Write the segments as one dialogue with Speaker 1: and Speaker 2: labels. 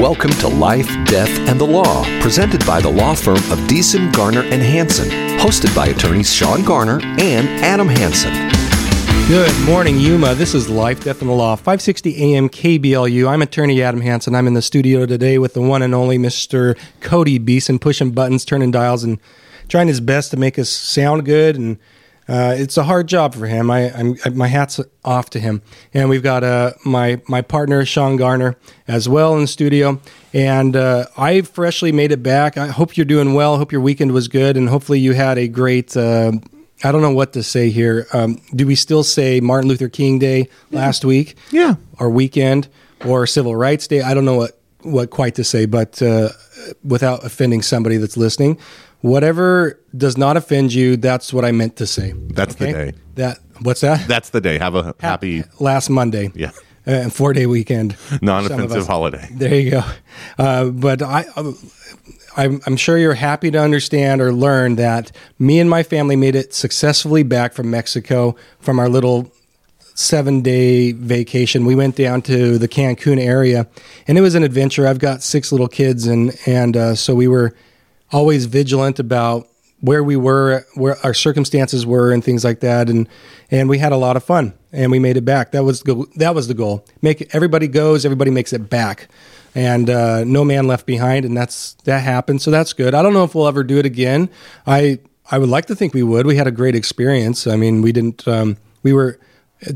Speaker 1: Welcome to Life, Death, and the Law, presented by the law firm of Deason, Garner, and Hansen, hosted by attorneys Shawn Garner and Adam Hansen.
Speaker 2: Good morning, Yuma. This is Life, Death, and the Law, 560 AM KBLU. I'm attorney Adam Hansen. I'm in the studio today with the one and only Mr. Cody Beeson, pushing buttons, turning dials, and trying his best to make us sound good and uh, it's a hard job for him. I, I'm, my hat's off to him. And we've got uh, my my partner Shawn Garner as well in the studio. And uh, I freshly made it back. I hope you're doing well. Hope your weekend was good, and hopefully you had a great. Uh, I don't know what to say here. Um, do we still say Martin Luther King Day last yeah. week?
Speaker 3: Yeah.
Speaker 2: Or weekend or Civil Rights Day? I don't know what what quite to say, but uh, without offending somebody that's listening, whatever does not offend you, that's what I meant to say.
Speaker 3: That's okay? the day.
Speaker 2: That what's that?
Speaker 3: That's the day. Have a happy
Speaker 2: last Monday.
Speaker 3: Yeah.
Speaker 2: Uh, and four day weekend.
Speaker 3: Non-offensive holiday.
Speaker 2: There you go. Uh, but I, uh, I'm, I'm sure you're happy to understand or learn that me and my family made it successfully back from Mexico from our little seven day vacation. We went down to the Cancun area, and it was an adventure. I've got six little kids, and and uh, so we were always vigilant about where we were, where our circumstances were, and things like that. And and we had a lot of fun, and we made it back. That was the, that was the goal. Make everybody goes, everybody makes it back, and uh, no man left behind. And that's that happened. So that's good. I don't know if we'll ever do it again. I I would like to think we would. We had a great experience. I mean, we didn't. Um, we were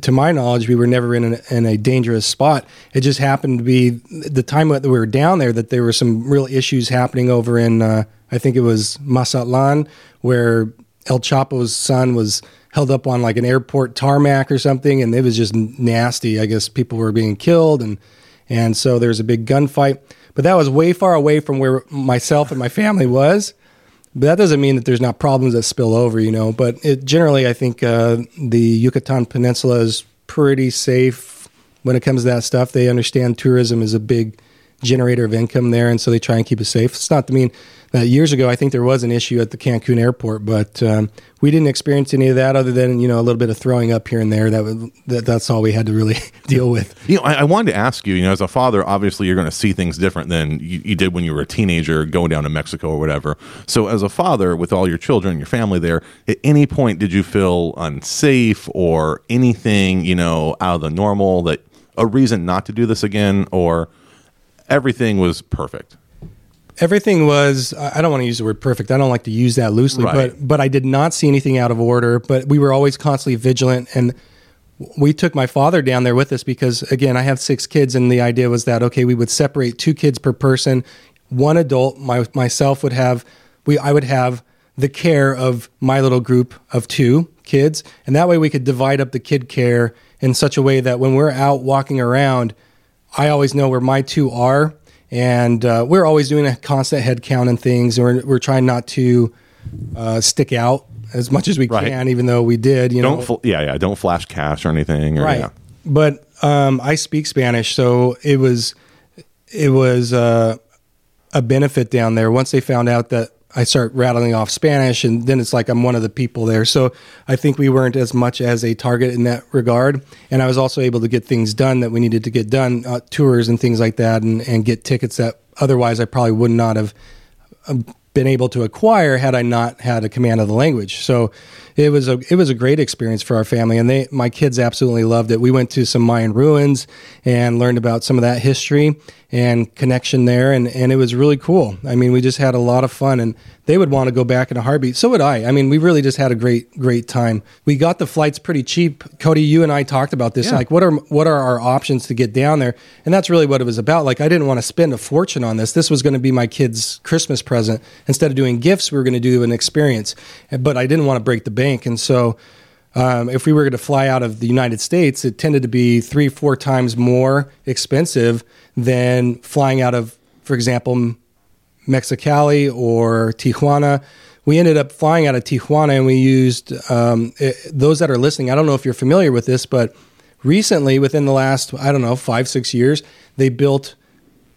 Speaker 2: to my knowledge, we were never in, an, in a dangerous spot. It just happened to be the time that we were down there that there were some real issues happening over in uh, I think it was Mazatlan, where El Chapo's son was held up on like an airport tarmac or something, and it was just nasty. I guess people were being killed, and and so there was a big gunfight. But that was way far away from where myself and my family was. But that doesn't mean that there's not problems that spill over, you know. But it, generally, I think uh, the Yucatan Peninsula is pretty safe when it comes to that stuff. They understand tourism is a big generator of income there, and so they try and keep it safe. It's not to mean that years ago I think there was an issue at the Cancun airport, but um, we didn't experience any of that other than you know a little bit of throwing up here and there. That, that that's all we had to really deal with.
Speaker 3: You know, I, I, wanted to ask you. You know, as a father, obviously you're going to see things different than you, you, did when you were a teenager going down to Mexico or whatever. So, as a father with all your children, your family there, at any point did you feel unsafe or anything you know out of the normal that a reason not to do this again or everything was perfect.
Speaker 2: Everything was. I don't want to use the word perfect. I don't like to use that loosely, right. but but I did not see anything out of order. But we were always constantly vigilant, and we took my father down there with us because again, I have six kids, and the idea was that okay, we would separate two kids per person, one adult. My myself would have we I would have the care of my little group of two kids, and that way we could divide up the kid care in such a way that when we're out walking around I always know where my two are, and uh, we're always doing a constant head count and things. And we're, we're trying not to uh, stick out as much as we right. can, even though we did. You
Speaker 3: don't
Speaker 2: know,
Speaker 3: fl- yeah, yeah. Don't flash cash or anything. Or,
Speaker 2: right.
Speaker 3: Yeah.
Speaker 2: But um, I speak Spanish, so it was it was uh, a benefit down there. Once they found out that I start rattling off Spanish, and then it's like I'm one of the people there. So I think we weren't as much as a target in that regard. And I was also able to get things done that we needed to get done, uh, tours and things like that, and, and get tickets that otherwise I probably would not have um, been able to acquire had I not had a command of the language. So it was a it was a great experience for our family, and they my kids absolutely loved it. We went to some Mayan ruins and learned about some of that history and connection there, and and it was really cool. I mean, we just had a lot of fun, and they would want to go back in a heartbeat. So would I. I mean, we really just had a great great time. We got the flights pretty cheap. Cody, you and I talked about this. Yeah. Like, what are what are our options to get down there? And that's really what it was about. Like, I didn't want to spend a fortune on this. This was going to be my kids' Christmas present. Instead of doing gifts, we were going to do an experience. But I didn't want to break the bank, and so. Um, if we were to fly out of the United States, it tended to be three, four times more expensive than flying out of, for example, Mexicali or Tijuana. We ended up flying out of Tijuana and we used um, it, those that are listening. I don't know if you're familiar with this, but recently, within the last, I don't know, five, six years, they built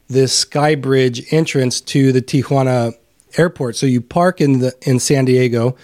Speaker 2: this sky bridge entrance to the Tijuana airport. So you park in the in San Diego,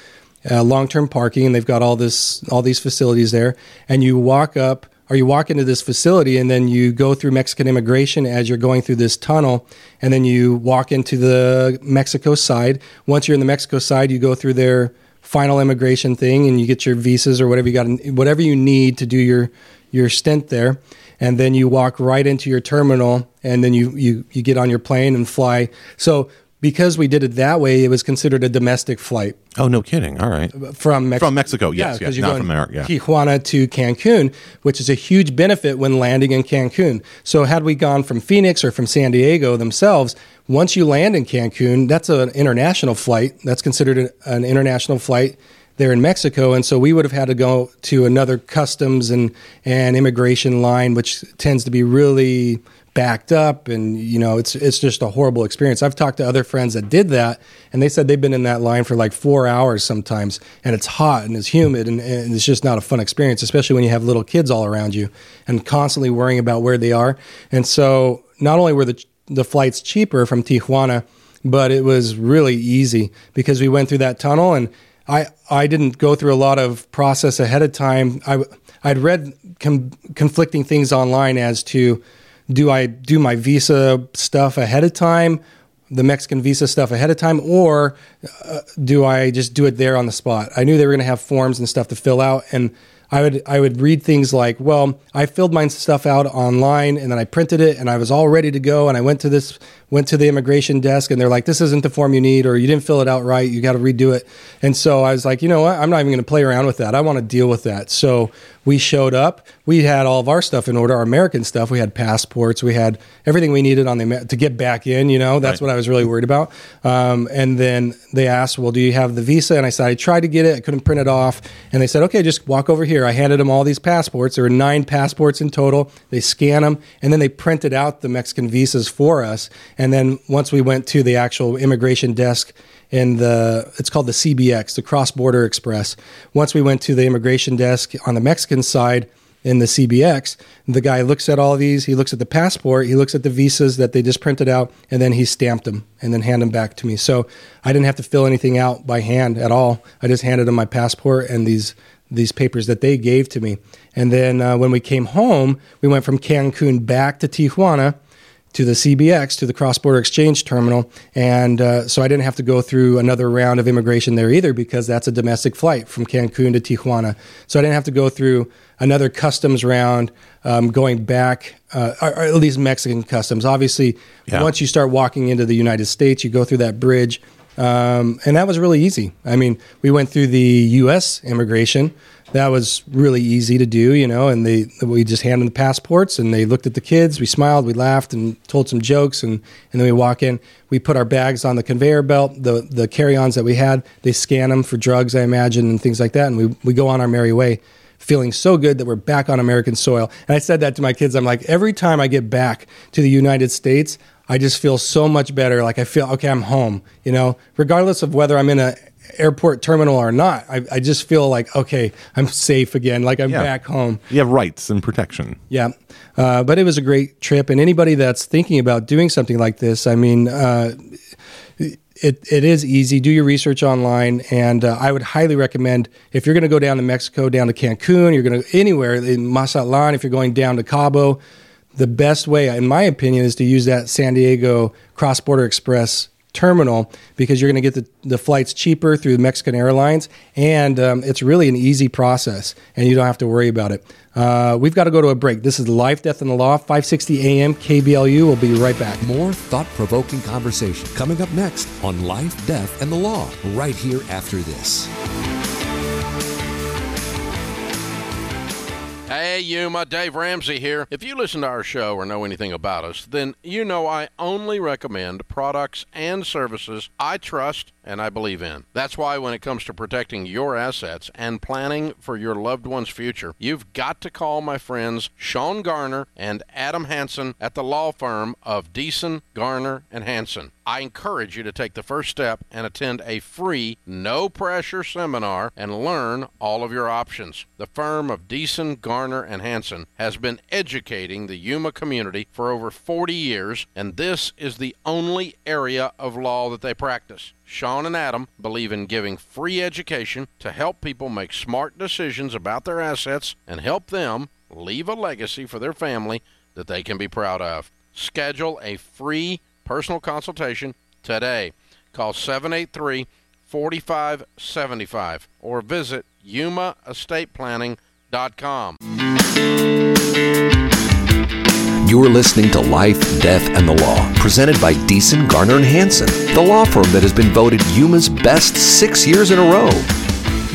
Speaker 2: uh, long term parking, and they've got all this all these facilities there, and you walk up or you walk into this facility and then you go through Mexican immigration as you're going through this tunnel, and then you walk into the Mexico side. Once you're in the Mexico side, you go through their final immigration thing and you get your visas or whatever you got, whatever you need to do your your stint there, and then you walk right into your terminal, and then you you you get on your plane and fly. So because we did it that way, it was considered a domestic flight.
Speaker 3: Oh, no kidding. All right.
Speaker 2: Uh, from,
Speaker 3: Mex- from Mexico, yes.
Speaker 2: Yeah,
Speaker 3: yes
Speaker 2: you're
Speaker 3: not
Speaker 2: going
Speaker 3: from America. Yeah.
Speaker 2: Tijuana to Cancun, which is a huge benefit when landing in Cancun. So, had we gone from Phoenix or from San Diego themselves, once you land in Cancun, that's an international flight. That's considered an international flight there in Mexico. And so we would have had to go to another customs and, and immigration line, which tends to be really backed up and you know it's it's just a horrible experience. I've talked to other friends that did that and they said they've been in that line for like 4 hours sometimes and it's hot and it's humid and, and it's just not a fun experience especially when you have little kids all around you and constantly worrying about where they are. And so not only were the the flights cheaper from Tijuana, but it was really easy because we went through that tunnel and I I didn't go through a lot of process ahead of time. I I'd read com- conflicting things online as to do I do my visa stuff ahead of time, the Mexican visa stuff ahead of time, or uh, do I just do it there on the spot? I knew they were going to have forms and stuff to fill out, and I would I would read things like, well, I filled my stuff out online and then I printed it and I was all ready to go and I went to this went to the immigration desk and they're like, this isn't the form you need or you didn't fill it out right, you got to redo it. And so I was like, you know what, I'm not even going to play around with that. I want to deal with that. So we showed up. We had all of our stuff in order, our American stuff. We had passports. We had everything we needed on the to get back in. You know, that's right. what I was really worried about. Um, and then they asked, "Well, do you have the visa?" And I said, "I tried to get it. I couldn't print it off." And they said, "Okay, just walk over here." I handed them all these passports. There were nine passports in total. They scan them, and then they printed out the Mexican visas for us. And then once we went to the actual immigration desk in the it's called the CBX, the Cross Border Express. Once we went to the immigration desk on the Mexican side in the CBX, the guy looks at all these, he looks at the passport, he looks at the visas that they just printed out, and then he stamped them and then hand them back to me. So I didn't have to fill anything out by hand at all. I just handed him my passport and these these papers that they gave to me. And then uh, when we came home, we went from Cancun back to Tijuana to the CBX, to the cross border exchange terminal. And uh, so I didn't have to go through another round of immigration there either because that's a domestic flight from Cancun to Tijuana. So I didn't have to go through another customs round um, going back, uh, or, or, at least Mexican customs. Obviously, yeah. once you start walking into the United States, you go through that bridge. Um, and that was really easy. I mean, we went through the U.S. immigration, that was really easy to do, you know. And they we just handed them the passports, and they looked at the kids. We smiled, we laughed, and told some jokes, and and then we walk in. We put our bags on the conveyor belt, the the carry-ons that we had. They scan them for drugs, I imagine, and things like that, and we we go on our merry way. Feeling so good that we're back on American soil. And I said that to my kids. I'm like, every time I get back to the United States, I just feel so much better. Like I feel, okay, I'm home, you know, regardless of whether I'm in a airport terminal or not. I, I just feel like okay, I'm safe again. Like I'm yeah. back home.
Speaker 3: You have rights and protection.
Speaker 2: Yeah, uh, but it was a great trip, and anybody that's thinking about doing something like this, I mean. Uh, it, it is easy. Do your research online, and uh, I would highly recommend if you're going to go down to Mexico, down to Cancun, you're going to anywhere in Mazatlan. If you're going down to Cabo, the best way, in my opinion, is to use that San Diego Cross Border Express terminal because you're going to get the, the flights cheaper through Mexican Airlines, and um, it's really an easy process, and you don't have to worry about it. Uh, we've got to go to a break. This is Life, Death, and the Law, 560 AM KBLU. We'll be right back.
Speaker 1: More thought provoking conversation coming up next on Life, Death, and the Law, right here after this.
Speaker 4: Hey, Yuma, Dave Ramsey here. If you listen to our show or know anything about us, then you know I only recommend products and services I trust and I believe in. That's why when it comes to protecting your assets and planning for your loved one's future, you've got to call my friends Shawn Garner and Adam Hansen at the law firm of Deason, Garner, and Hansen. I encourage you to take the first step and attend a free, no pressure seminar and learn all of your options. The firm of Deason, Garner, and Hansen has been educating the Yuma community for over 40 years, and this is the only area of law that they practice. Shawn and Adam believe in giving free education to help people make smart decisions about their assets and help them leave a legacy for their family that they can be proud of. Schedule a free personal consultation today. Call 783 4575 or visit yumaestateplanning.com.
Speaker 1: You're listening to Life, Death, and the Law, presented by Deason, Garner, and Hansen, the law firm that has been voted Yuma's best six years in a row.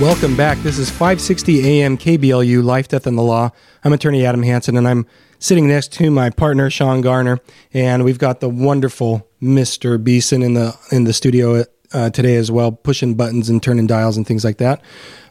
Speaker 2: Welcome back. This is 560 AM KBLU, Life, Death, and the Law. I'm attorney Adam Hansen, and I'm sitting next to my partner Shawn Garner, and we've got the wonderful Mr. Beeson in the in the studio uh, today as well, pushing buttons and turning dials and things like that.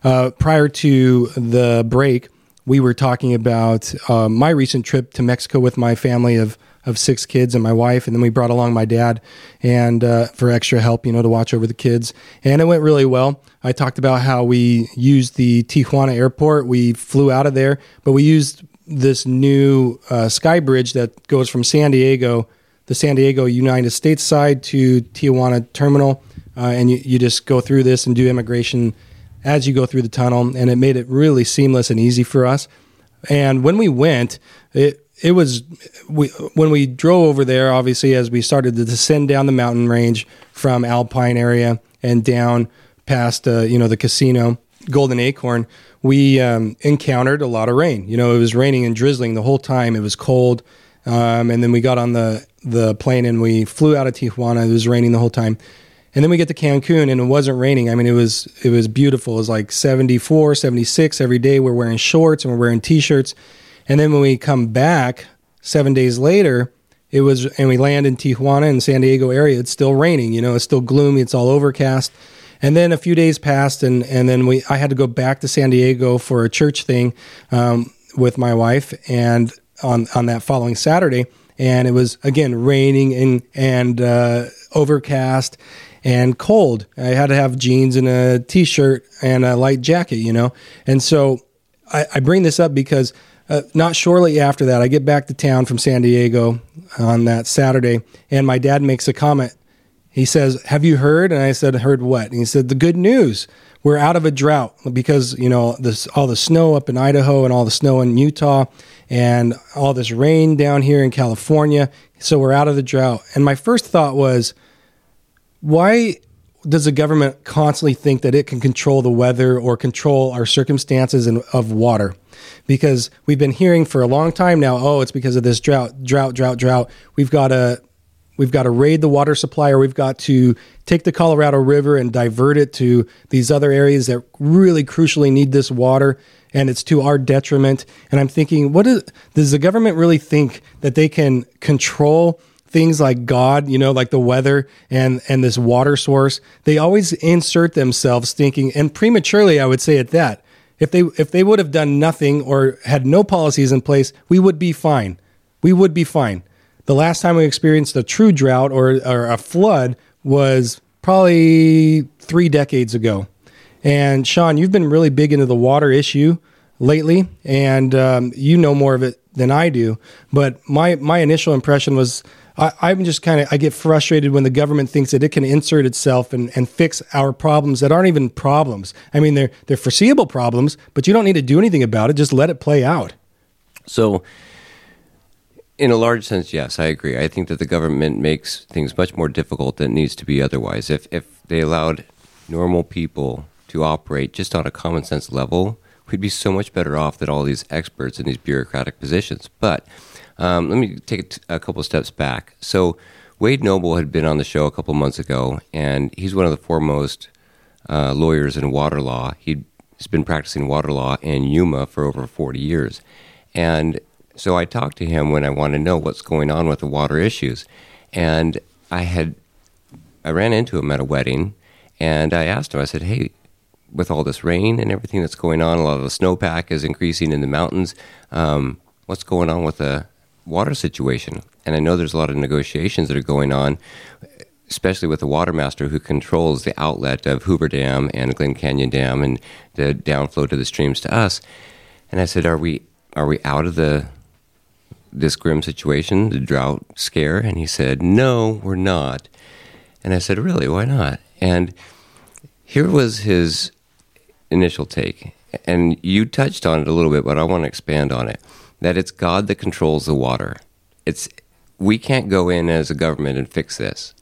Speaker 2: Uh, prior to the break, we were talking about uh, my recent trip to Mexico with my family of of six kids and my wife, and then we brought along my dad and uh, for extra help, you know, to watch over the kids, and it went really well. I talked about how we used the Tijuana airport. We flew out of there, but we used this new uh, sky bridge that goes from San Diego, the San Diego United States side to Tijuana terminal, uh, and you, you just go through this and do immigration as you go through the tunnel, and it made it really seamless and easy for us. And when we went, it it was we when we drove over there. Obviously, as we started to descend down the mountain range from Alpine area and down past uh, you know the casino, Golden Acorn, we um, encountered a lot of rain. You know, it was raining and drizzling the whole time. It was cold, um, and then we got on the the plane and we flew out of Tijuana. It was raining the whole time. And then we get to Cancun and it wasn't raining. I mean, it was it was beautiful. It was like 74, 76 every day. We're wearing shorts and we're wearing t-shirts. And then when we come back 7 days later, it was and we land in Tijuana and San Diego area, it's still raining, you know, it's still gloomy, it's all overcast. And then a few days passed and and then we I had to go back to San Diego for a church thing um, with my wife and on on that following Saturday and it was again raining and and uh, overcast and cold. I had to have jeans and a t-shirt and a light jacket, you know. And so I, I bring this up because uh, not shortly after that, I get back to town from San Diego on that Saturday, and my dad makes a comment. He says, "Have you heard?" And I said, "Heard what?" And he said, "The good news. We're out of a drought because you know this all the snow up in Idaho and all the snow in Utah." and all this rain down here in California. So we're out of the drought. And my first thought was, why does the government constantly think that it can control the weather or control our circumstances in, of water? Because we've been hearing for a long time now, oh, it's because of this drought, drought, drought, drought. We've got to we've got to raid the water supply or we've got to take the Colorado River and divert it to these other areas that really crucially need this water and it's to our detriment. And I'm thinking, what is, does the government really think that they can control things like God, you know, like the weather and and this water source, they always insert themselves thinking and prematurely I would say at that. If they if they would have done nothing or had no policies in place, we would be fine. We would be fine. The last time we experienced a true drought or, or a flood was probably 3 decades ago. And Shawn, you've been really big into the water issue lately, and um, you know more of it than I do. But my my initial impression was I, am just kind of I get frustrated when the government thinks that it can insert itself and, and fix our problems that aren't even problems. I mean, they're they're foreseeable problems, but you don't need to do anything about it. Just let it play out.
Speaker 5: So, in a large sense, yes, I agree. I think that the government makes things much more difficult than needs to be otherwise. If if they allowed normal people to operate just on a common sense level, we'd be so much better off than all these experts in these bureaucratic positions. But um, let me take a, t- a couple steps back. So, Wade Noble had been on the show a couple months ago, and he's one of the foremost uh, lawyers in water law. He's been practicing water law in Yuma for over 40 years. And so I talked to him when I wanted to know what's going on with the water issues. And I had, I ran into him at a wedding, and I asked him, I said, hey, with all this rain and everything that's going on, a lot of the snowpack is increasing in the mountains. Um, what's going on with the water situation? And I know there's a lot of negotiations that are going on, especially with the water master who controls the outlet of Hoover Dam and Glen Canyon Dam and the downflow to the streams to us. And I said, "Are we are we out of the this grim situation, the drought scare?" And he said, "No, we're not." And I said, "Really? Why not?" And here was his initial take. and you touched on it a little bit, but I want to expand on it. That it's God that controls the water. It's we can't go in as a government and fix this.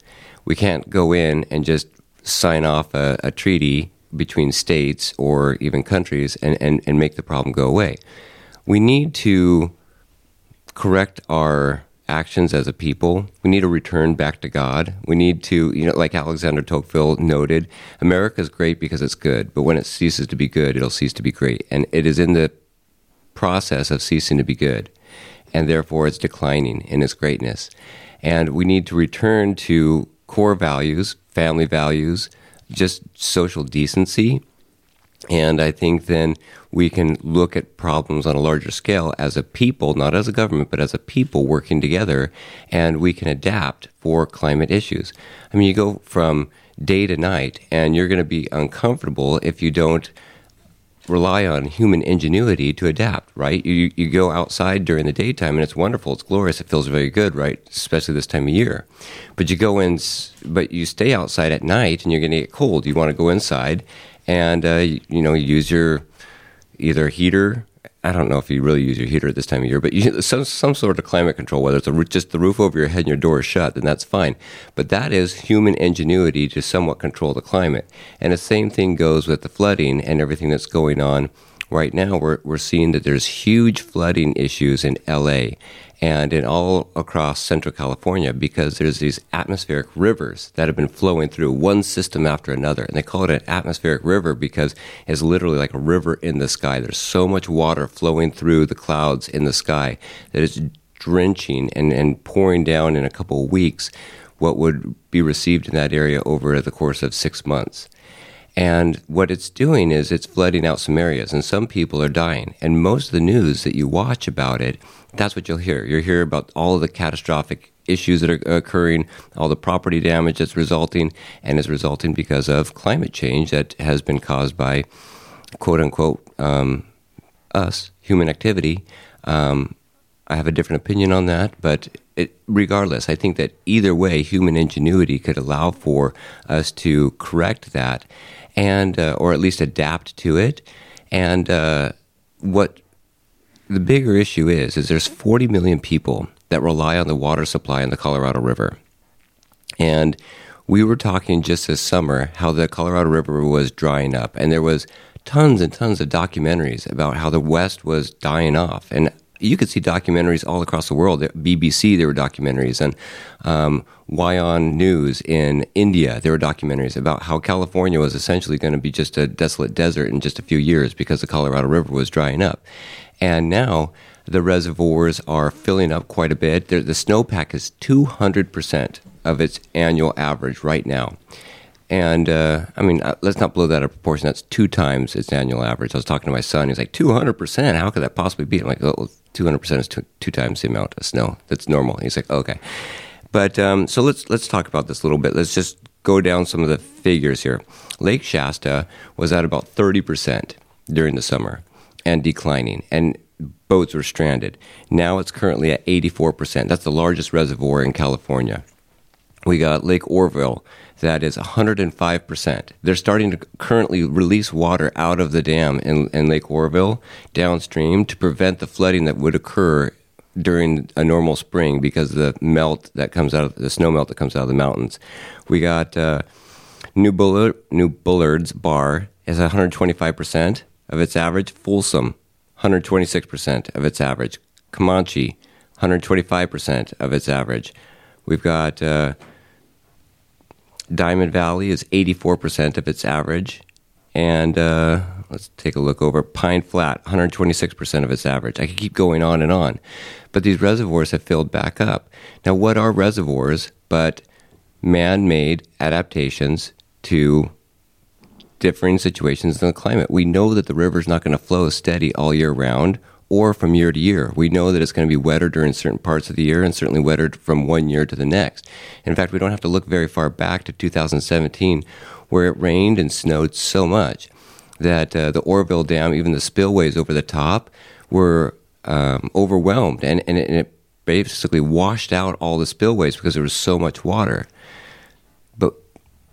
Speaker 5: We can't go in and just sign off a, a treaty between states or even countries and, and, and make the problem go away. We need to correct our actions as a people. We need to return back to God. We need to, you know, like Alexander Tocqueville noted, America is great because it's good, but when it ceases to be good, it'll cease to be great. And it is in the process of ceasing to be good, and therefore it's declining in its greatness. And we need to return to core values, family values, just social decency. And I think then we can look at problems on a larger scale as a people, not as a government, but as a people working together, and we can adapt for climate issues. I mean, you go from day to night, and you're going to be uncomfortable if you don't rely on human ingenuity to adapt, right? You, you go outside during the daytime and it's wonderful, it's glorious, it feels very good, right? Especially this time of year. But you go in, but you stay outside at night and you're going to get cold. You want to go inside and, uh, you, you know, use your either heater. I don't know if you really use your heater at this time of year, but you, some some sort of climate control, whether it's a, just the roof over your head and your door is shut, then that's fine. But that is human ingenuity to somewhat control the climate. And the same thing goes with the flooding and everything that's going on right now. We're we're seeing that there's huge flooding issues in LA and in all across Central California because there's these atmospheric rivers that have been flowing through one system after another. And they call it an atmospheric river because it's literally like a river in the sky. There's so much water flowing through the clouds in the sky that it's drenching and, and pouring down in a couple of weeks what would be received in that area over the course of six months. And what it's doing is it's flooding out some areas, and some people are dying. And most of the news that you watch about it that's what you'll hear. You'll hear about all of the catastrophic issues that are occurring, all the property damage that's resulting, and is resulting because of climate change that has been caused by quote unquote um, us, human activity. Um, I have a different opinion on that, but it, regardless, I think that either way, human ingenuity could allow for us to correct that, and uh, or at least adapt to it. And uh, what the bigger issue is is there's 40 million people that rely on the water supply in the Colorado River. And we were talking just this summer how the Colorado River was drying up and there was tons and tons of documentaries about how the West was dying off. And you could see documentaries all across the world. At BBC, there were documentaries, and um, WION News in India, there were documentaries about how California was essentially going to be just a desolate desert in just a few years because the Colorado River was drying up. And now the reservoirs are filling up quite a bit. The snowpack is 200% of its annual average right now. And uh, I mean, uh, let's not blow that out of proportion. That's two times its annual average. I was talking to my son. He's like, 200%? How could that possibly be? I'm like, oh, 200% is two, two times the amount of snow. That's normal. he's like, okay. But um, so let's let's talk about this a little bit. Let's just go down some of the figures here. Lake Shasta was at about 30% during the summer and declining, and boats were stranded. Now it's currently at 84%. That's the largest reservoir in California. We got Lake Oroville, that is 105%. They're starting to currently release water out of the dam in, in Lake Oroville downstream to prevent the flooding that would occur during a normal spring because of the melt that comes out of the snow melt that comes out of the mountains. We got uh, New Bullard, New Bullards Bar is 125% of its average. Folsom, 126% of its average. Camanche, 125% of its average. We've got uh, Diamond Valley is 84% of its average. And uh, let's take a look over Pine Flat, 126% of its average. I could keep going on and on. But these reservoirs have filled back up. Now, what are reservoirs but man made adaptations to differing situations in the climate. We know that the river is not going to flow steady all year round or from year to year. We know that it's going to be wetter during certain parts of the year and certainly wetter from one year to the next. In fact, we don't have to look very far back to 2017 where it rained and snowed so much that uh, the Oroville Dam, even the spillways over the top, were um, overwhelmed and, and it, and it basically washed out all the spillways because there was so much water. But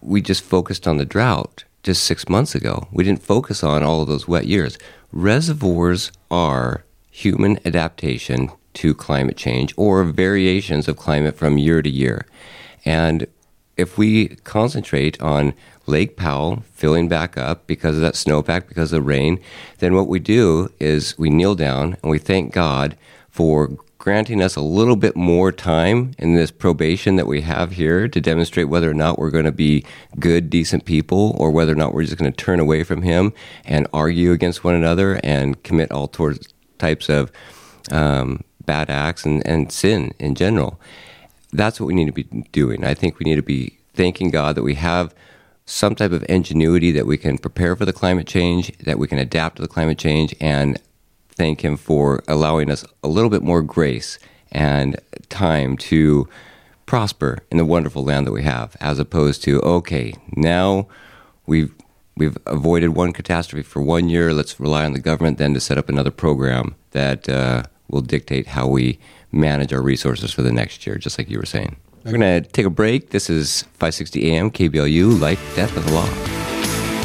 Speaker 5: we just focused on the drought just six months ago. We didn't focus on all of those wet years. Reservoirs are human adaptation to climate change or variations of climate from year to year. And if we concentrate on Lake Powell filling back up because of that snowpack, because of the rain, then what we do is we kneel down and we thank God for granting us a little bit more time in this probation that we have here to demonstrate whether or not we're going to be good, decent people or whether or not we're just going to turn away from Him and argue against one another and commit all towards types of um, bad acts and, and sin in general. That's what we need to be doing. I think we need to be thanking God that we have some type of ingenuity that we can prepare for the climate change, that we can adapt to the climate change, and thank Him for allowing us a little bit more grace and time to prosper in the wonderful land that we have, as opposed to, okay, now we've we've avoided one catastrophe for one year. Let's rely on the government then to set up another program that uh, will dictate how we manage our resources for the next year, just like you were saying. We're going to take a break. This is 560 AM KBLU Life, Death, and the Law.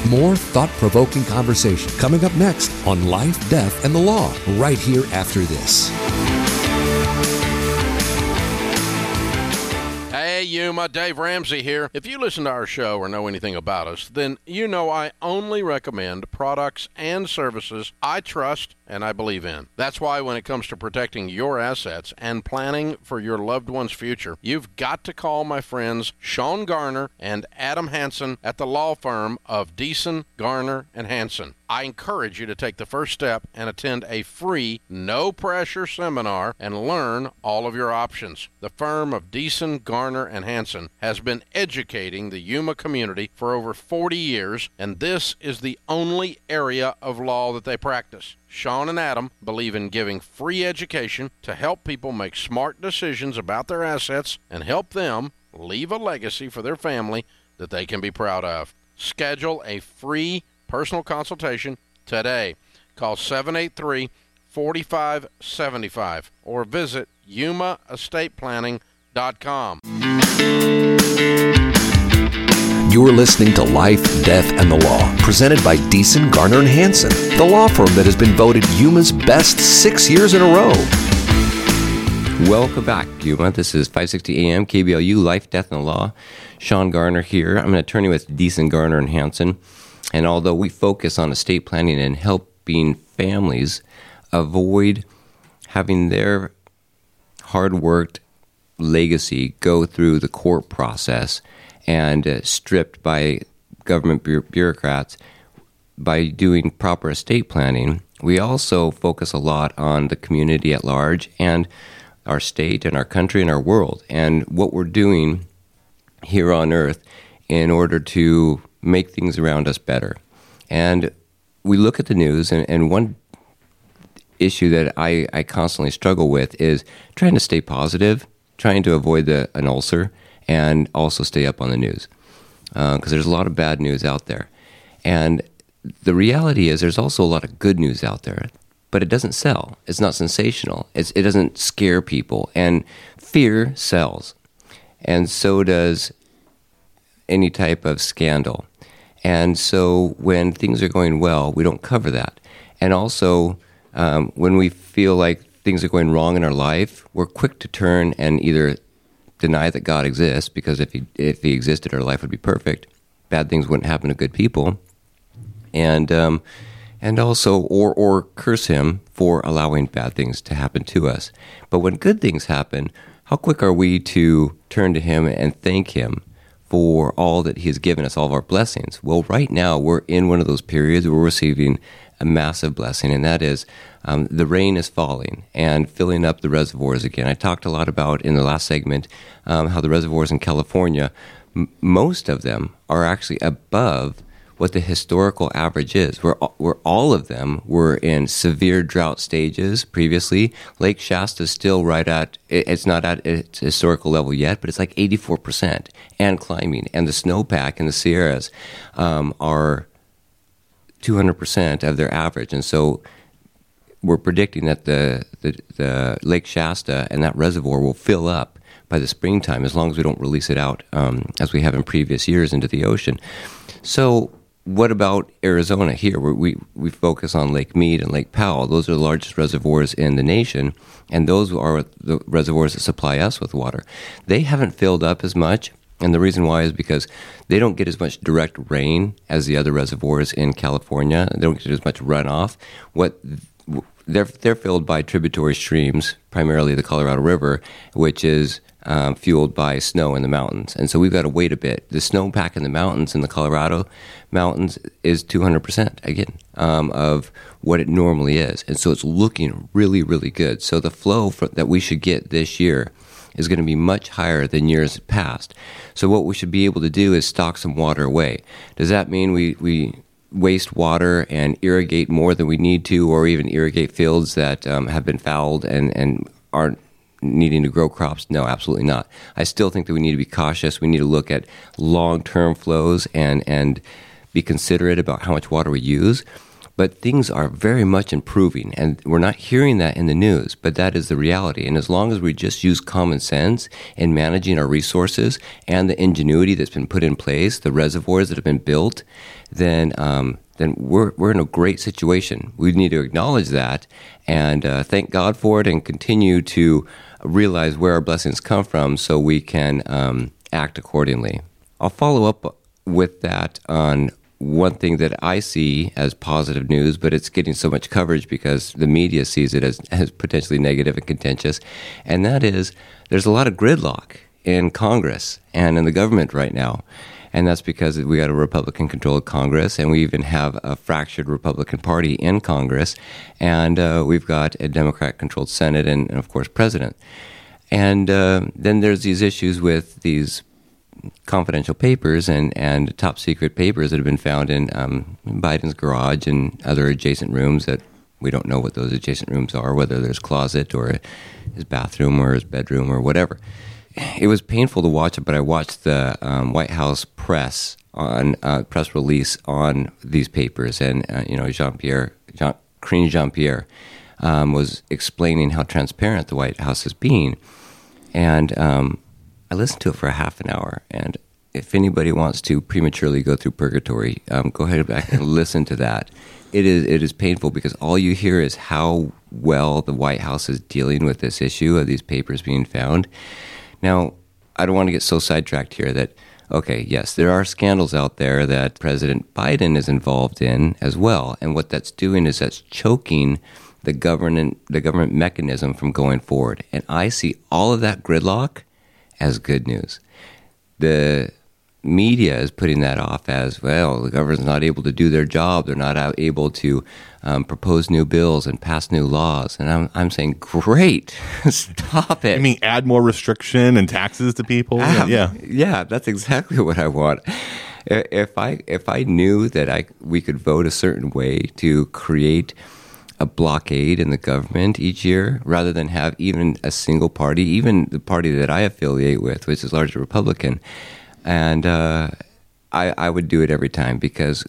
Speaker 1: More thought provoking conversation coming up next on Life, Death, and the Law, right here after this.
Speaker 4: Yuma, Dave Ramsey here. If you listen to our show or know anything about us, then you know I only recommend products and services I trust and I believe in. That's why when it comes to protecting your assets and planning for your loved one's future, you've got to call my friends Shawn Garner and Adam Hansen at the law firm of Deason, Garner, and Hansen. I encourage you to take the first step and attend a free, no pressure seminar and learn all of your options. The firm of Deason, Garner, and Hansen has been educating the Yuma community for over 40 years, and this is the only area of law that they practice. Shawn and Adam believe in giving free education to help people make smart decisions about their assets and help them leave a legacy for their family that they can be proud of. Schedule a free personal consultation today. Call 783 4575 or visit yumaestateplanning.com.
Speaker 1: You're listening to Life, Death, and the Law, presented by Deason, Garner, and Hansen, the law firm that has been voted Yuma's best six years in a row.
Speaker 5: Welcome back, Yuma. This is 560 AM KBLU Life, Death, and the Law. Shawn Garner here. I'm an attorney with Deason, Garner, and Hansen, And although we focus on estate planning and helping families avoid having their hard worked legacy go through the court process and uh, stripped by government bureaucrats by doing proper estate planning, we also focus a lot on the community at large and our state and our country and our world and what we're doing here on earth in order to make things around us better. And we look at the news, and, and one issue that I, I constantly struggle with is trying to stay positive, trying to avoid the, an ulcer, and also stay up on the news because uh, there's a lot of bad news out there. And the reality is, there's also a lot of good news out there, but it doesn't sell. It's not sensational. It's, it doesn't scare people. And fear sells. And so does any type of scandal. And so when things are going well, we don't cover that. And also, um, when we feel like things are going wrong in our life, we're quick to turn and either deny that God exists, because if he, if he existed, our life would be perfect. Bad things wouldn't happen to good people. And, um, and also, or, or curse him for allowing bad things to happen to us. But when good things happen, how quick are we to turn to him and thank him for all that He has given us, all of our blessings. Well, right now we're in one of those periods where we're receiving a massive blessing, and that is um, the rain is falling and filling up the reservoirs again. I talked a lot about in the last segment um, how the reservoirs in California, m- most of them are actually above what the historical average is, where, where all of them were in severe drought stages previously. Lake Shasta is still right at, it's not at its historical level yet, but it's like 84% and climbing. And the snowpack in the Sierras um, are 200% of their average. And so we're predicting that the, the, the, Lake Shasta and that reservoir will fill up by the springtime as long as we don't release it out um, as we have in previous years into the ocean. So what about Arizona here, where we, we focus on Lake Mead and Lake Powell? Those are the largest reservoirs in the nation, and those are the reservoirs that supply us with water. They haven't filled up as much, and the reason why is because they don't get as much direct rain as the other reservoirs in California. They don't get as much runoff. What they're they're filled by tributary streams, primarily the Colorado River, which is um, fueled by snow in the mountains. And so we've got to wait a bit. The snowpack in the mountains in the Colorado mountains is 200% again um, of what it normally is. And so it's looking really, really good. So the flow for, that we should get this year is going to be much higher than years past. So what we should be able to do is stock some water away. Does that mean we, we waste water and irrigate more than we need to, or even irrigate fields that um, have been fallowed and, and aren't needing to grow crops? No, absolutely not. I still think that we need to be cautious. We need to look at long term flows and, and be considerate about how much water we use. But things are very much improving, and we're not hearing that in the news, but that is the reality. And as long as we just use common sense in managing our resources and the ingenuity that's been put in place, the reservoirs that have been built, then um, then we're, we're in a great situation. We need to acknowledge that and uh, thank God for it and continue to realize where our blessings come from so we can um, act accordingly. I'll follow up with that on one thing that I see as positive news, but it's getting so much coverage because the media sees it as, as potentially negative and contentious, and that is there's a lot of gridlock in Congress and in the government right now and that's because we got a Republican controlled Congress, and we even have a fractured Republican Party in Congress, and uh, we've got a Democrat controlled Senate and, and, of course, President. And uh, then there's these issues with these confidential papers and, and top secret papers that have been found in um, Biden's garage and other adjacent rooms that we don't know what those adjacent rooms are, whether there's closet or his bathroom or his bedroom or whatever. It was painful to watch it, but I watched the um, White House press on uh, press release on these papers, and uh, you know Jean Pierre, Jean Jean Pierre, um, was explaining how transparent the White House is being, and um, I listened to it for a half an hour. And if anybody wants to prematurely go through purgatory, um, go ahead back and listen to that. It is it is painful because all you hear is how well the White House is dealing with this issue of these papers being found now, I don't want to get so sidetracked here that, okay, yes, there are scandals out there that President Biden is involved in as well. And what that's doing is that's choking the government, the government mechanism from going forward. And I see all of that gridlock as good news. The media is putting that off as well. The government's not able to do their job. They're not able to um, propose new bills and pass new laws. And I'm, I'm saying, great, stop it.
Speaker 3: You mean add more restriction and taxes to people?
Speaker 5: Um, yeah, yeah, that's exactly what I want. If I if I knew that I we could vote a certain way to create a blockade in the government each year rather than have even a single party, even the party that I affiliate with, which is largely Republican, and uh, I, I would do it every time because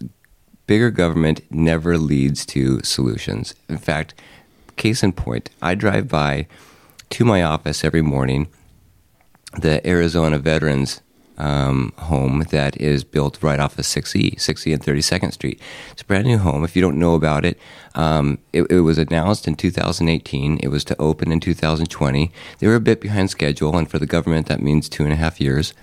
Speaker 5: bigger government never leads to solutions. In fact, case in point, I drive by to my office every morning the Arizona Veterans um, home that is built right off of 6E, 6E and 32nd Street. It's a brand new home. If you don't know about it, um, it, it, was announced in 2018. It was to open in 2020. They were a bit behind schedule, and for the government, that means two and a half years.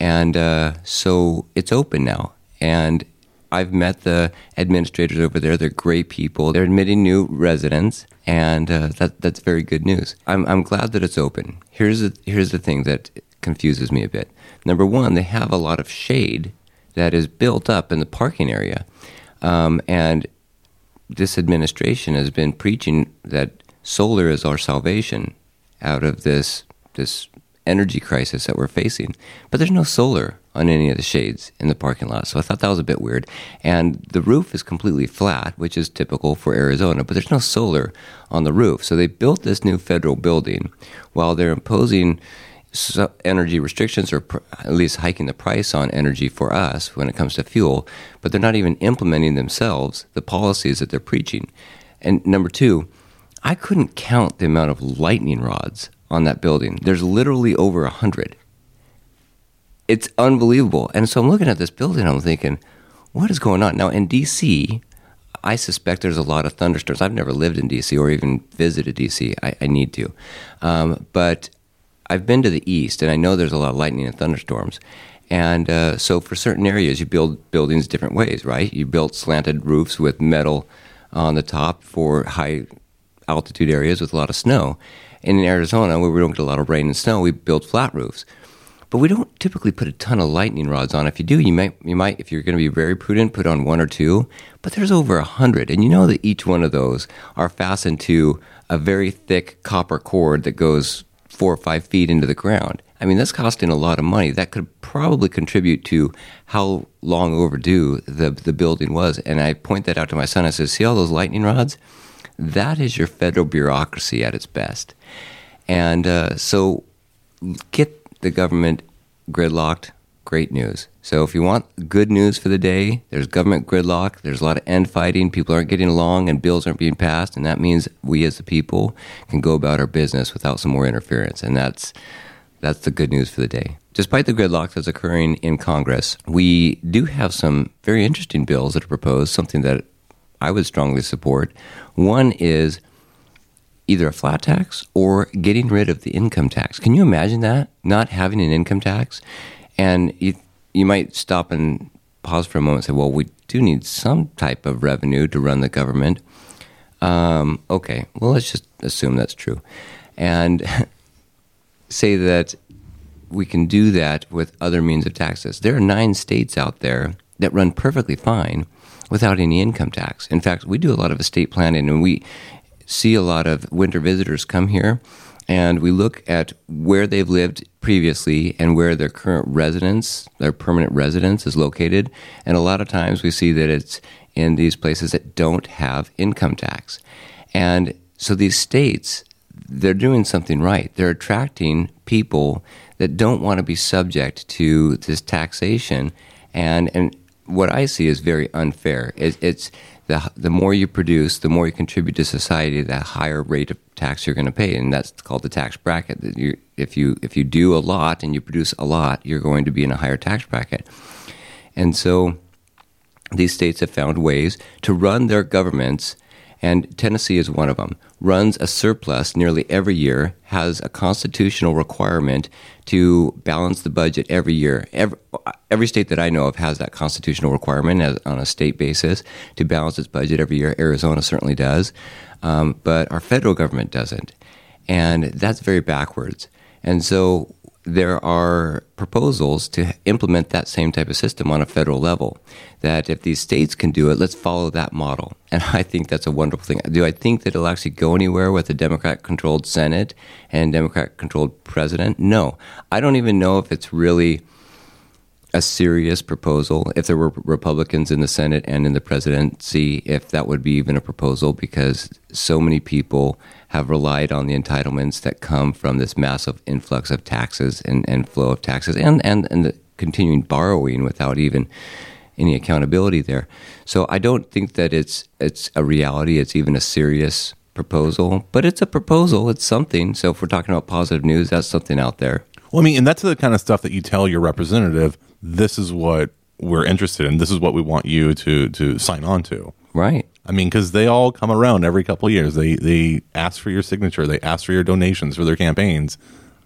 Speaker 5: And uh, so it's open now. And I've met the administrators over there. They're great people. They're admitting new residents, and uh, that, that's very good news. I'm, I'm glad that it's open. Here's the, here's the thing that confuses me a bit. Number one, they have a lot of shade that is built up in the parking area. Um, and this administration has been preaching that solar is our salvation out of this this energy crisis that we're facing. But there's no solar on any of the shades in the parking lot. So I thought that was a bit weird. And the roof is completely flat, which is typical for Arizona, but there's no solar on the roof. So they built this new federal building while they're imposing energy restrictions or at least hiking the price on energy for us when it comes to fuel, but they're not even implementing themselves the policies that they're preaching. And number two, I couldn't count the amount of lightning rods on that building. There's literally over a hundred. It's unbelievable. And so I'm looking at this building, I'm thinking, what is going on? Now, in D.C., I suspect there's a lot of thunderstorms. I've never lived in D.C. or even visited D.C. I, I need to. Um, but I've been to the east, and I know there's a lot of lightning and thunderstorms. And uh, so, for certain areas, you build buildings different ways, right? You build slanted roofs with metal on the top for high altitude areas with a lot of snow. And in Arizona, where we don't get a lot of rain and snow, we build flat roofs. But we don't typically put a ton of lightning rods on. If you do, you might, you might, if you're going to be very prudent, put on one or two. But there's over a hundred, and you know that each one of those are fastened to a very thick copper cord that goes four or five feet into the ground. I mean, that's costing a lot of money. That could probably contribute to how long overdue the the building was. And I point that out to my son. I said, "See all those lightning rods? That is your federal bureaucracy at its best." And uh, so, get the government gridlocked. Great news. So, if you want good news for the day, there's government gridlock. There's a lot of end fighting. People aren't getting along, and bills aren't being passed. And that means we, as the people, can go about our business without some more interference. And that's that's the good news for the day. Despite the gridlock that's occurring in Congress, we do have some very interesting bills that are proposed, something that I would strongly support. One is either a flat tax or getting rid of the income tax. Can you imagine that? Not having an income tax? And you, you might stop and pause for a moment and say, well, we do need some type of revenue to run the government. Um, okay, well, let's just assume that's true. And say that we can do that with other means of taxes. There are nine states out there that run perfectly fine without any income tax. In fact, we do a lot of estate planning and we see a lot of winter visitors come here and we look at where they've lived previously and where their current residence, their permanent residence is located. And a lot of times we see that it's in these places that don't have income tax. And so these states they're doing something right. They're attracting people that don't want to be subject to this taxation, and and what I see is very unfair. It, it's the the more you produce, the more you contribute to society, the higher rate of tax you're going to pay, and that's called the tax bracket. If you if you do a lot and you produce a lot, you're going to be in a higher tax bracket, and so these states have found ways to run their governments and Tennessee is one of them, runs a surplus nearly every year, has a constitutional requirement to balance the budget every year. Every, every state that I know of has that constitutional requirement as, on a state basis to balance its budget every year. Arizona certainly does, um, but our federal government doesn't. And that's very backwards. And so there are proposals to implement that same type of system on a federal level. That if these states can do it, let's follow that model. And I think that's a wonderful thing. Do I think that it'll actually go anywhere with a Democrat controlled Senate and Democrat controlled president? No. I don't even know if it's really a serious proposal if there were Republicans in the Senate and in the presidency, if that would be even a proposal, because so many people have relied on the entitlements that come from this massive influx of taxes and, and flow of taxes and, and, and the continuing borrowing without even any accountability there. So I don't think that it's it's a reality, it's even a serious proposal, but it's a proposal, it's something. So if we're talking about positive news, that's something out there.
Speaker 3: Well, I mean, and that's the kind of stuff that you tell your representative this is what we're interested in. This is what we want you to to sign on to.
Speaker 5: Right.
Speaker 3: I mean, because they all come around every couple of years. They they ask for your signature. They ask for your donations for their campaigns.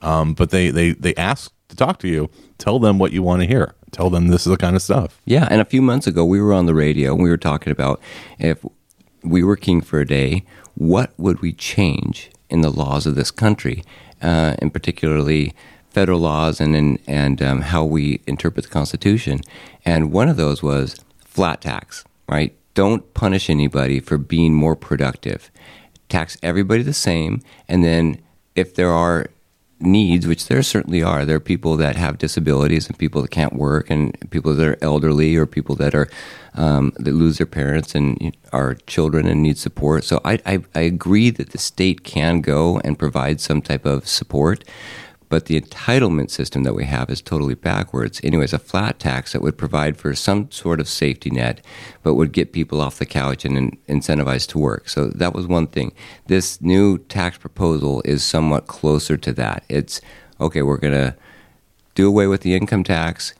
Speaker 3: Um, but they they they ask to talk to you. Tell them what you want to hear. Tell them this is the kind of stuff.
Speaker 5: Yeah. And a few months ago, we were on the radio and we were talking about if we were king for a day, what would we change in the laws of this country, uh, and particularly federal laws and and, and um, how we interpret the Constitution. And one of those was flat tax, right? Don't punish anybody for being more productive. Tax everybody the same, and then if there are needs, which there certainly are. There are people that have disabilities and people that can't work, and people that are elderly, or people that are um, that lose their parents and are children and need support. So I, I, I agree that the state can go and provide some type of support, but the entitlement system that we have is totally backwards. Anyways, a flat tax that would provide for some sort of safety net, but would get people off the couch and in- incentivize to work. So that was one thing. This new tax proposal is somewhat closer to that. It's okay, we're going to do away with the income tax,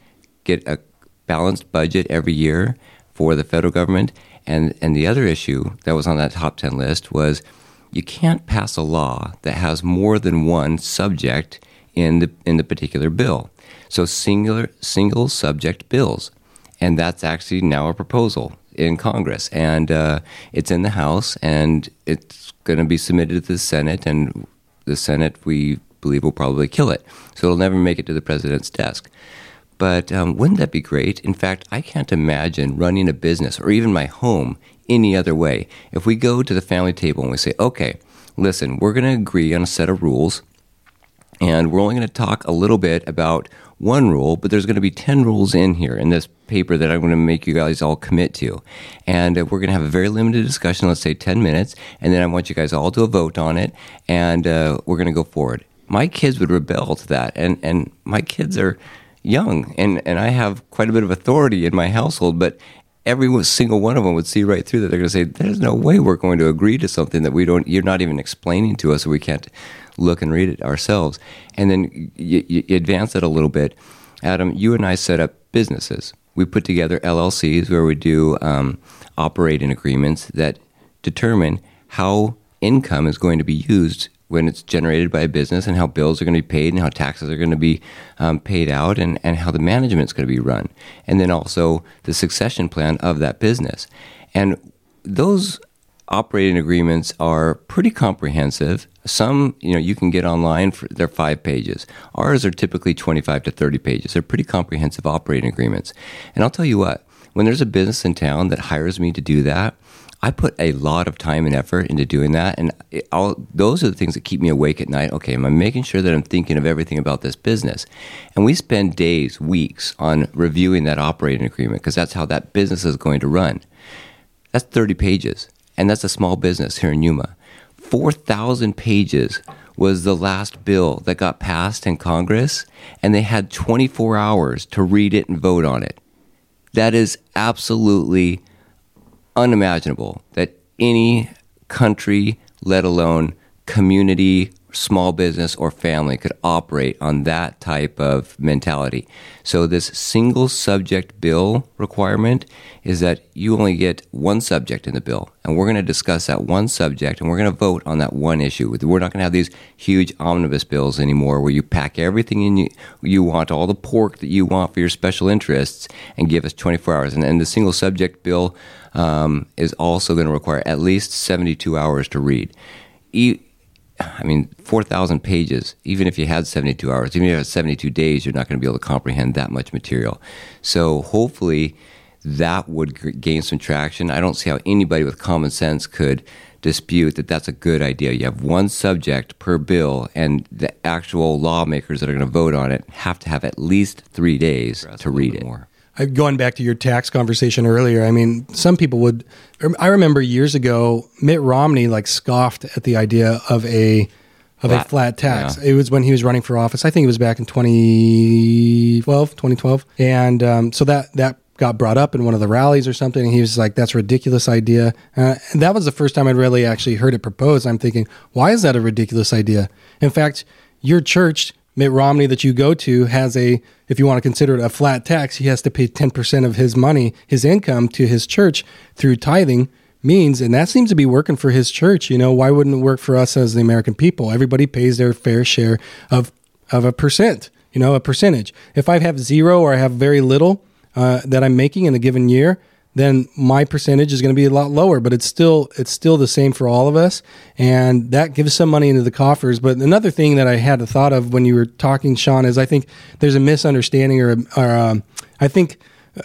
Speaker 5: get a balanced budget every year. for the federal government. And, and the other issue that was on that top 10 list was you can't pass a law that has more than one subject in the, in the particular bill. So singular, single subject bills. And that's actually now a proposal in Congress. And uh, it's in the House and it's going to be submitted to the Senate. And the Senate, we believe, will probably kill it. So it'll never make it to the president's desk. But um, wouldn't that be great? In fact, I can't imagine running a business or even my home any other way. If we go to the family table and we say, okay, listen, we're going to agree on a set of rules, and we're only going to talk a little bit about one rule, but there's going to be 10 rules in here in this paper that I'm going to make you guys all commit to. And uh, we're going to have a very limited discussion, let's say 10 minutes, and then I want you guys all to vote on it, and uh, we're going to go forward. My kids would rebel to that, and, and my kids are young, and, and I have quite a bit of authority in my household, but every single one of them would see right through that. They're going to say, "There's no way we're going to agree to something that we don't. You're not even explaining to us, we can't look and read it ourselves." And then you, you advance it a little bit. Adam, you and I set up businesses. We put together LLCs where we do um, operating agreements that determine how income is going to be used when it's generated by a business and how bills are going to be paid and how taxes are going to be um, paid out and, and how the management is going to be run. And then also the succession plan of that business. And those operating agreements are pretty comprehensive. Some, you know, you can get online for they're 5 pages. Ours are typically 25 to 30 pages. They're pretty comprehensive operating agreements. And I'll tell you what, when there's a business in town that hires me to do that, I put a lot of time and effort into doing that, and those are the things that keep me awake at night. Okay, am I making sure that I'm thinking of everything about this business? And we spend days, weeks on reviewing that operating agreement because that's how that business is going to run. That's 30 pages, and that's a small business here in Yuma. 4,000 pages was the last bill that got passed in Congress, and they had 24 hours to read it and vote on it. That is absolutely unimaginable that any country, let alone community, small business, or family could operate on that type of mentality. So, this single subject bill requirement is that you only get one subject in the bill, and we're going to discuss that one subject and we're going to vote on that one issue. We're not going to have these huge omnibus bills anymore where you pack everything in you, you want, all the pork that you want for your special interests, and give us 24 hours. And, and the single subject bill um, is also going to require at least 72 hours to read. I mean, 4,000 pages, even if you had 72 hours, even if you had 72 days, you're not going to be able to comprehend that much material. So hopefully that would g- gain some traction. I don't see how anybody with common sense could dispute that that's a good idea. You have one subject per bill, and the actual lawmakers that are going to vote on it have to have at least three days to read it. More
Speaker 2: going back to your tax conversation earlier, I mean, some people would. I remember years ago, Mitt Romney like scoffed at the idea of a of flat, a flat tax. Yeah. It was when he was running for office. I think it was back in 2012, 2012, and um, so that that got brought up in one of the rallies or something. And he was like, "That's a ridiculous idea." Uh, and that was the first time I'd really actually heard it proposed. I'm thinking, why is that a ridiculous idea? In fact, your church Mitt Romney that you go to has a, if you want to consider it a flat tax, he has to pay 10% of his money, his income to his church through tithing means. And that seems to be working for his church. You know, why wouldn't it work for us as the American people? Everybody pays their fair share of, of a percent, you know, a percentage. If I have zero or I have very little uh, that I'm making in a given year, then my percentage is going to be a lot lower but it's still it's still the same for all of us. And that gives some money into the coffers. But another thing that i had a thought of when you were talking Shawn is i think there's a misunderstanding or, or um, i think uh,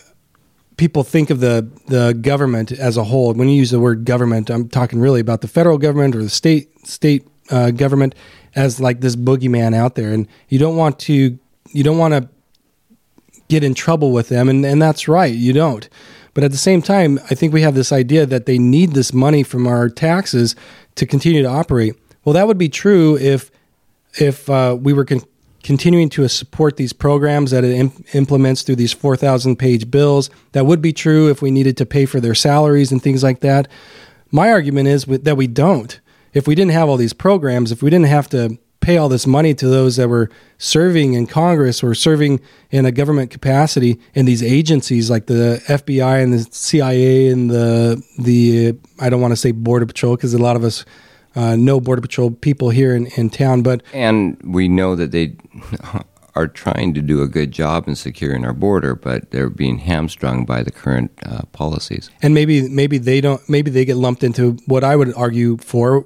Speaker 2: people think of the the government as a whole. When you use the word government i'm talking really about the federal government or the state state uh, government as like this boogeyman out there. And you don't want to you don't want to get in trouble with them. And, and that's right you don't but at the same time, I think we have this idea that they need this money from our taxes to continue to operate. Well, that would be true if if uh, we were con- continuing to support these programs that it imp- implements through these 4,000 page bills. That would be true if we needed to pay for their salaries and things like that. My argument is that we don't. If we didn't have all these programs, if we didn't have to pay all this money to those that were serving in Congress or serving in a government capacity in these agencies like the FBI and the CIA and the the I don't want to say Border Patrol because a lot of us uh, know Border Patrol people here in, in town, but
Speaker 5: And we know that they are trying to do a good job in securing our border, but they're being hamstrung by the current uh, policies.
Speaker 2: and maybe maybe they don't maybe they get lumped into what I would argue for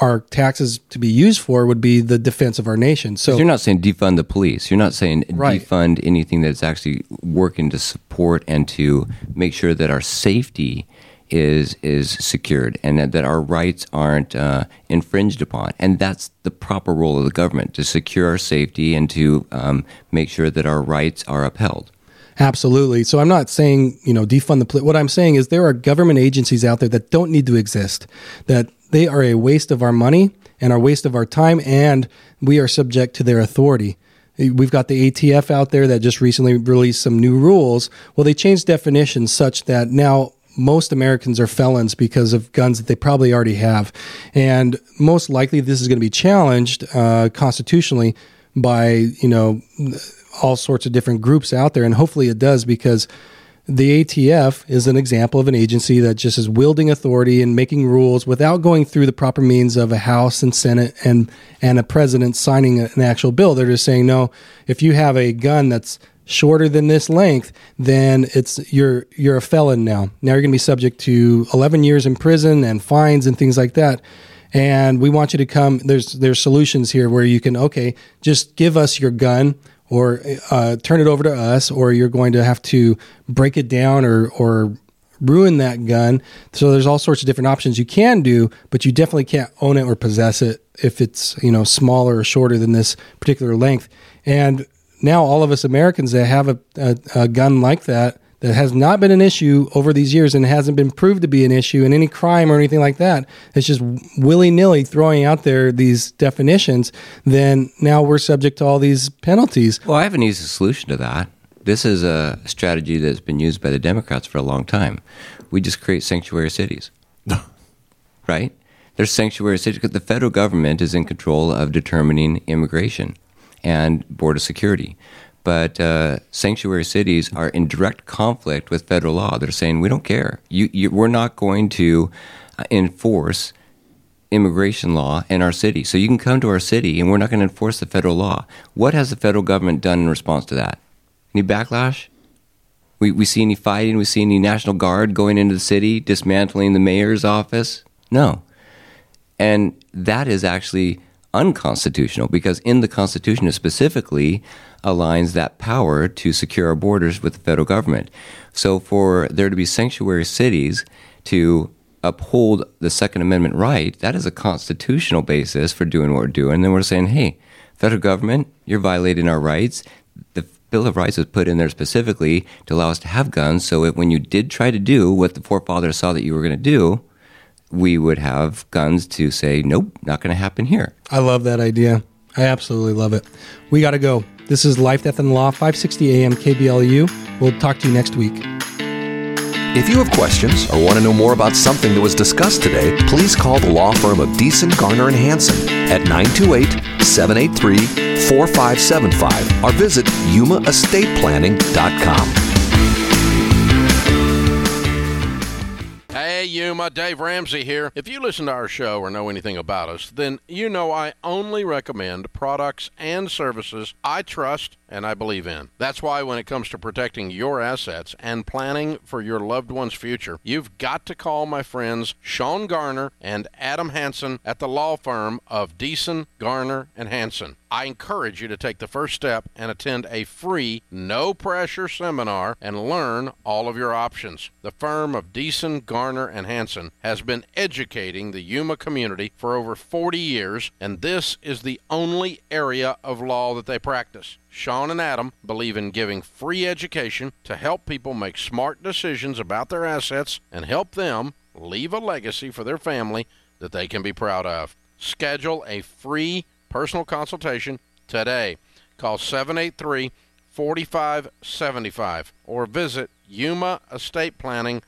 Speaker 2: our taxes to be used for would be the defense of our nation. So
Speaker 5: you're not saying defund the police. You're not saying
Speaker 2: Right.
Speaker 5: defund anything that's actually working to support and to make sure that our safety is is secured and that, that our rights aren't uh, infringed upon. And that's the proper role of the government to secure our safety and to um, make sure that our rights are upheld.
Speaker 2: Absolutely. So I'm not saying, you know, defund the police. What I'm saying is there are government agencies out there that don't need to exist, that they are a waste of our money and a waste of our time, and we are subject to their authority. We've got the ATF out there that just recently released some new rules. Well, they changed definitions such that now most Americans are felons because of guns that they probably already have. And most likely this is going to be challenged uh, constitutionally by, you know, all sorts of different groups out there. And hopefully it does because the ATF is an example of an agency that just is wielding authority and making rules without going through the proper means of a House and Senate and and a president signing an actual bill. They're just saying, no, if you have a gun that's shorter than this length, then it's you're you're a felon now. Now you're going to be subject to 11 years in prison and fines and things like that. And we want you to come. There's there's solutions here where you can okay, just give us your gun or uh, turn it over to us, or you're going to have to break it down or or ruin that gun. So there's all sorts of different options you can do, but you definitely can't own it or possess it if it's you know smaller or shorter than this particular length. And now all of us Americans that have a, a, a gun like that that has not been an issue over these years and hasn't been proved to be an issue in any crime or anything like that. It's just willy nilly throwing out there these definitions. Then now we're subject to all these penalties.
Speaker 5: Well, I have an easy solution to that. This is a strategy that's been used by the Democrats for a long time. We just create sanctuary cities. right? There's sanctuary cities because the federal government is in control of determining immigration and border security. But uh, sanctuary cities are in direct conflict with federal law. They're saying we don't care. You, you, we're not going to uh, enforce immigration law in our city. So you can come to our city and we're not going to enforce the federal law. What has the federal government done in response to that? Any backlash? We, we see any fighting? We see any National Guard going into the city, dismantling the mayor's office? No. And that is actually unconstitutional because in the Constitution it specifically aligns that power to secure our borders with the federal government. So for there to be sanctuary cities to uphold the Second Amendment right, that is a constitutional basis for doing what we're doing. And then we're saying, hey, federal government, you're violating our rights. The Bill of Rights was put in there specifically to allow us to have guns. So if, when you did try to do what the forefathers saw that you were going to do, we would have guns to say, nope, not going to happen here.
Speaker 2: I love that idea. I absolutely love it. We got to go. This is Life, Death, and Law, 560 AM KBLU. We'll talk to you next week.
Speaker 1: If you have questions or want to know more about something that was discussed today, please call the law firm of Deason, Garner, and Hansen at 928-783-4575 or visit yumaestateplanning.com.
Speaker 4: Yuma, Dave Ramsey here. If you listen to our show or know anything about us, then you know I only recommend products and services I trust and I believe in. That's why when it comes to protecting your assets and planning for your loved one's future, you've got to call my friends Shawn Garner and Adam Hansen at the law firm of Deason, Garner, and Hansen. I encourage you to take the first step and attend a free, no pressure seminar and learn all of your options. The firm of Deason, Garner, and Hansen has been educating the Yuma community for over 40 years, and this is the only area of law that they practice. Shawn and Adam believe in giving free education to help people make smart decisions about their assets and help them leave a legacy for their family that they can be proud of. Schedule a free personal consultation today. Call 783 4575 or visit yumaestateplanning.com.